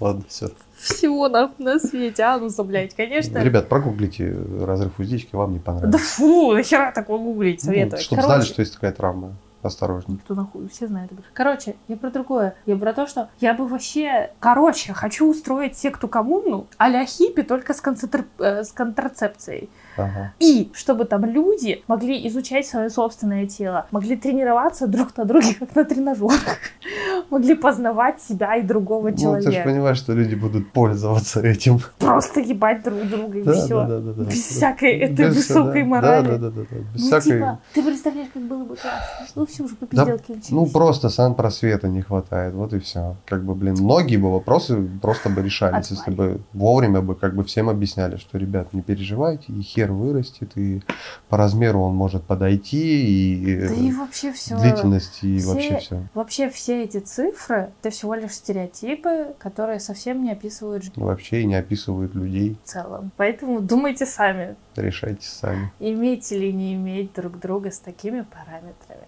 S2: Ладно, все.
S1: Всего на, на свете, ануса, блядь, конечно.
S2: Ребят, прогуглите разрыв уздечки, вам не
S1: Да
S2: понравится.
S1: фу, нахера такое гуглить,
S2: Ну,
S1: советую.
S2: чтобы знали, что есть такая травма. Осторожней.
S1: Кто нахуй, все знают. Короче, я про другое. Я про то, что я бы вообще... Короче, хочу устроить секту коммуну а-ля хиппи, только с, концентр- э, с контрацепцией.
S2: Ага.
S1: И чтобы там люди могли изучать свое собственное тело, могли тренироваться друг на друге, как на тренажерах, могли познавать себя и другого
S2: Ну, ты же
S1: человека.
S2: понимаешь, что люди будут пользоваться этим.
S1: Просто ебать друг друга и
S2: Да,
S1: все.
S2: да, да, да, да.
S1: Без всякой этой
S2: Без-
S1: высокой
S2: да,
S1: морали.
S2: Да, да, да, да, да. Без
S1: Ну,
S2: всякой...
S1: типа, ты представляешь, как было бы классно. Ну, все уже по
S2: Да. Ну, просто сан-просвета не хватает, вот и все. Как бы, блин, многие бы вопросы просто бы решались, если бы вовремя бы как бы всем объясняли, что, ребят, не переживайте, и хер вырастет, и по размеру он может подойти, и,
S1: Да
S2: э,
S1: и вообще все.
S2: длительность, и
S1: все-
S2: вообще все.
S1: Вообще все эти цифры это всего лишь стереотипы, которые совсем не описывают жизнь
S2: Вообще и не описывают людей,
S1: в целом. Поэтому думайте сами,
S2: решайте сами.
S1: иметь или не иметь друг друга с такими параметрами.